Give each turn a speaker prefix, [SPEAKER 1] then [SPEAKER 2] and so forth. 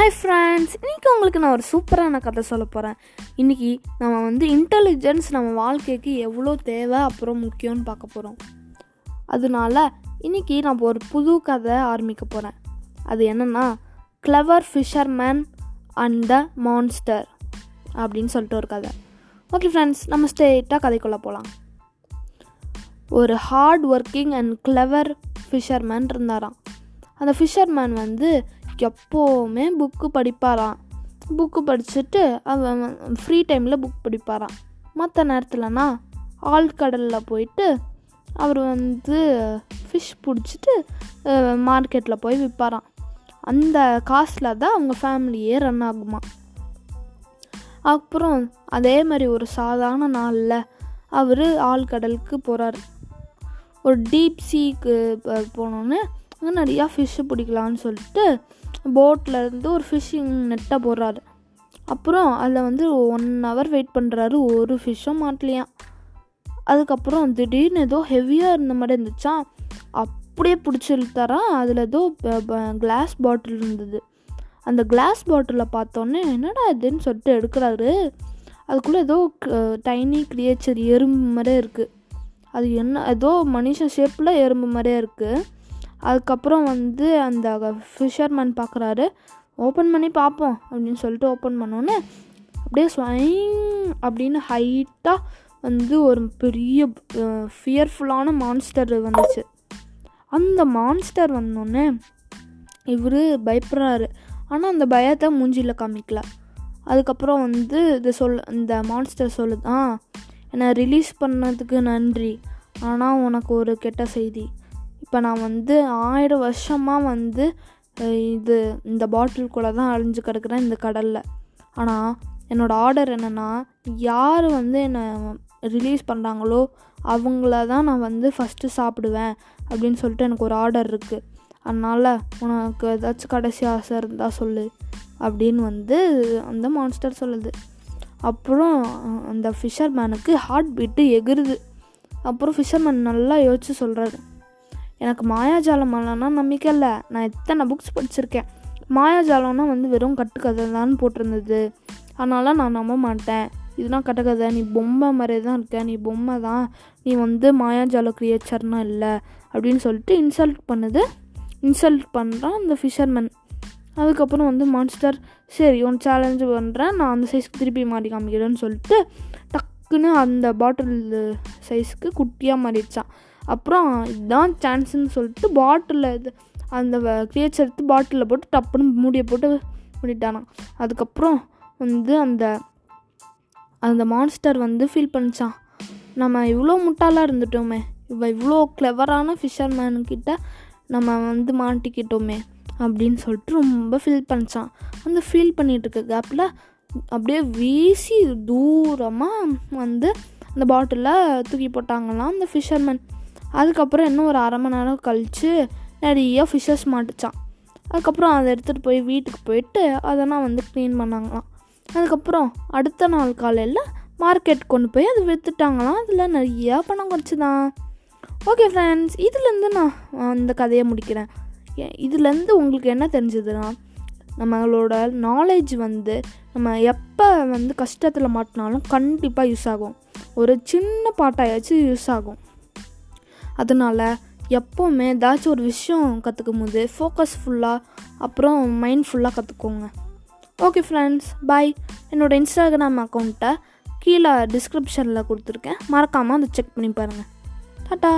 [SPEAKER 1] Hi friends இன்றைக்கி உங்களுக்கு நான் ஒரு சூப்பரான கதை சொல்ல போகிறேன் இன்றைக்கி நம்ம வந்து இன்டெலிஜென்ஸ் நம்ம வாழ்க்கைக்கு எவ்வளோ தேவை அப்புறம் முக்கியம்னு பார்க்க போகிறோம் அதனால இன்றைக்கி நான் ஒரு புது கதை ஆரம்பிக்க போகிறேன் அது என்னென்னா clever fisherman and the monster அப்படின்னு சொல்லிட்டு ஒரு கதை. ஓகே ஃப்ரெண்ட்ஸ் நம்ம ஸ்டேட்டாக கதைக்குள்ளே போகலாம் ஒரு hard working and clever fisherman இருந்தாராம். அந்த ஃபிஷர்மேன் வந்து எப்போவுமே புக்கு படிப்பாராம். புக்கு படிச்சுட்டு அவன் ஃப்ரீ டைமில் புக் படிப்பாராம். மற்ற நேரத்தில்னா ஆழ்கடலில் போயிட்டு அவர் வந்து ஃபிஷ் பிடிச்சிட்டு மார்க்கெட்டில் போய் விற்பாராம் அந்த காசில் தான் அவங்க ஃபேமிலியே ரன் ஆகுமா. அப்புறம் அதே மாதிரி ஒரு சாதாரண நாளில் அவர் ஆழ்கடலுக்கு போகிறார் ஒரு டீப் சீக்கு போனோன்னே நிறையா ஃபிஷ்ஷு பிடிக்கலான்னு சொல்லிட்டு போட்டில் இருந்து ஒரு ஃபிஷ்ஷிங் நெட்டை போடுறாரு. அப்புறம் அதில் வந்து ஒன் ஹவர் வெயிட் பண்ணுறாரு ஒரு ஃபிஷ்ஷும் மாட்டலையாம். அதுக்கப்புறம் திடீர்னு ஏதோ ஹெவியாக இருந்த மாதிரி இருந்துச்சா? அப்படியே பிடிச்சி இழுத்தாரா? அதில் ஏதோ கிளாஸ் பாட்டில் இருந்தது. அந்த கிளாஸ் பாட்டிலில் பார்த்தோன்னே என்னடா இதுன்னு சொல்லிட்டு எடுக்கிறாரு. அதுக்குள்ளே ஏதோ டைனி கிரியேச்சர் எறும்பு மாதிரியே இருக்குது அது என்ன ஏதோ மனுஷன் ஷேப்பில் எறும்பு மாதிரியே இருக்குது அதுக்கப்புறம் வந்து அந்த ஃபிஷர்மேன் பார்க்குறாரு. ஓப்பன் பண்ணி பார்ப்போம் அப்படின்னு சொல்லிட்டு ஓப்பன் பண்ணோன்னே அப்படியே ஸ்வைங் அப்படின்னு ஹைட்டாக வந்து ஒரு பெரிய ஃபியர்ஃபுல்லான மான்ஸ்டர் வந்துச்சு. அந்த மான்ஸ்டர் வந்தோடனே இவர் பயப்படுறாரு. ஆனால் அந்த பயத்தை மூஞ்சியில் காமிக்கல. அதுக்கப்புறம் வந்து இது சொல் இந்த மான்ஸ்டர் சொல்லுதான் என்னை ரிலீஸ் பண்ணதுக்கு நன்றி. ஆனால் உனக்கு ஒரு கெட்ட செய்தி. இப்போ நான் வந்து ஆயிரம் வருஷமாக வந்து இது இந்த பாட்டிலுக்குள்ளே தான் அழிஞ்சு கிடக்குறேன் இந்த கடலில். ஆனால் என்னோடய ஆர்டர் என்னென்னா யார் வந்து என்னை ரிலீஸ் பண்ணுறாங்களோ அவங்கள தான் நான் வந்து ஃபஸ்ட்டு சாப்பிடுவேன் அப்படின்னு சொல்லிட்டு எனக்கு ஒரு ஆர்டர் இருக்குது அதனால் உனக்கு ஏதாச்சும் கடைசி ஆசை இருந்தால் சொல்லு அப்படின்னு வந்து அந்த மான்ஸ்டர் சொல்லுது. அப்புறம் அந்த ஃபிஷர்மேனுக்கு ஹார்ட் பீட்டு எகிருது. அப்புறம் ஃபிஷர்மேன் நல்லா யோசிச்சு சொல்கிறாரு எனக்கு மாயாஜாலம் மேலேனா நம்பிக்கை இல்லை. நான் எத்தனை புக்ஸ் படிச்சிருக்கேன். மாயாஜாலம்னா வந்து வெறும் கட்டுக்கதை தான் போட்டிருந்தது. அதனால் நான் நம்ப மாட்டேன். இதுதான் கட்டுக்கதை. நீ பொம்மை மாதிரி தான் இருக்க. நீ பொம்மை தான். நீ வந்து மாயாஜால கிரியேச்சர்னா இல்லை. அப்படின்னு சொல்லிட்டு இன்சல்ட் பண்ணுது. இன்சல்ட் பண்ணுறான் அந்த ஃபிஷர்மேன் அதுக்கப்புறம் வந்து மான்ஸ்டர் சரி ஒன் சேலஞ்சு பண்ணுறேன் நான் அந்த சைஸ்க்கு திருப்பி மாறி காமிக்கிறேன்னு சொல்லிட்டு டக்குன்னு அந்த பாட்டில் சைஸ்க்கு குட்டியாக மாறிடுச்சான் அப்புறம் இதுதான் சான்ஸுன்னு சொல்லிட்டு பாட்டிலில் இது அந்த கிரியேச்சர் எடுத்து பாட்டிலில் போட்டு டப்புன்னு மூடியை போட்டு மூடிட்டானான் அதுக்கப்புறம் வந்து அந்த அந்த மான்ஸ்டர் வந்து ஃபீல் பண்ணிச்சான் நம்ம இவ்வளோ முட்டாளாக இருந்துட்டோமே. இவ இவ்வளோ கிளவரான ஃபிஷர்மேனுக்கிட்ட நம்ம வந்து மாட்டிக்கிட்டோமே அப்படின்னு சொல்லிட்டு ரொம்ப ஃபீல் பண்ணிச்சான் அந்த ஃபீல் பண்ணிகிட்டு இருக்க கேப்பில் அப்படியே வீசி தூரமாக வந்து அந்த பாட்டிலில் தூக்கி போட்டாங்களாம் அந்த ஃபிஷர்மேன் அதுக்கப்புறம் இன்னும் ஒரு அரை மணி நேரம் கழித்து நிறைய ஃபிஷ்ஷஸ் மாட்டுச்சான் அதுக்கப்புறம் அதை எடுத்துகிட்டு போய் வீட்டுக்கு போயிட்டு அதெல்லாம் வந்து க்ளீன் பண்ணாங்களாம். அதுக்கப்புறம் அடுத்த நாள் காலையில் மார்க்கெட் கொண்டு போய் அதை விற்றுட்டாங்களாம் அதில் நிறையா பணம் குறைச்சிதான். ஓகே ஃப்ரெண்ட்ஸ் இதுலேருந்து நான் அந்த கதையை முடிக்கிறேன். இதுலேருந்து உங்களுக்கு என்ன தெரிஞ்சதுன்னா நம்மளோட நாலேஜ் வந்து நம்ம எப்போ வந்து கஷ்டத்தில் மாட்டினாலும் கண்டிப்பாக யூஸ் ஆகும். ஒரு சின்ன பாட்டாயாச்சும் யூஸ் ஆகும். அதனால் எப்போவுமே ஏதாச்சும் ஒரு விஷயம் கற்றுக்கும் போது ஃபோக்கஸ் ஃபுல்லாக அப்புறம் மைண்ட் ஃபுல்லாக கற்றுக்கோங்க ஓகே ஃப்ரெண்ட்ஸ் பாய் என்னோடய இன்ஸ்டாகிராம் அக்கௌண்ட்டை கீழே டிஸ்கிரிப்ஷனில் கொடுத்துருக்கேன். மறக்காமல் அதை செக் பண்ணி பாருங்கள் டாட்டா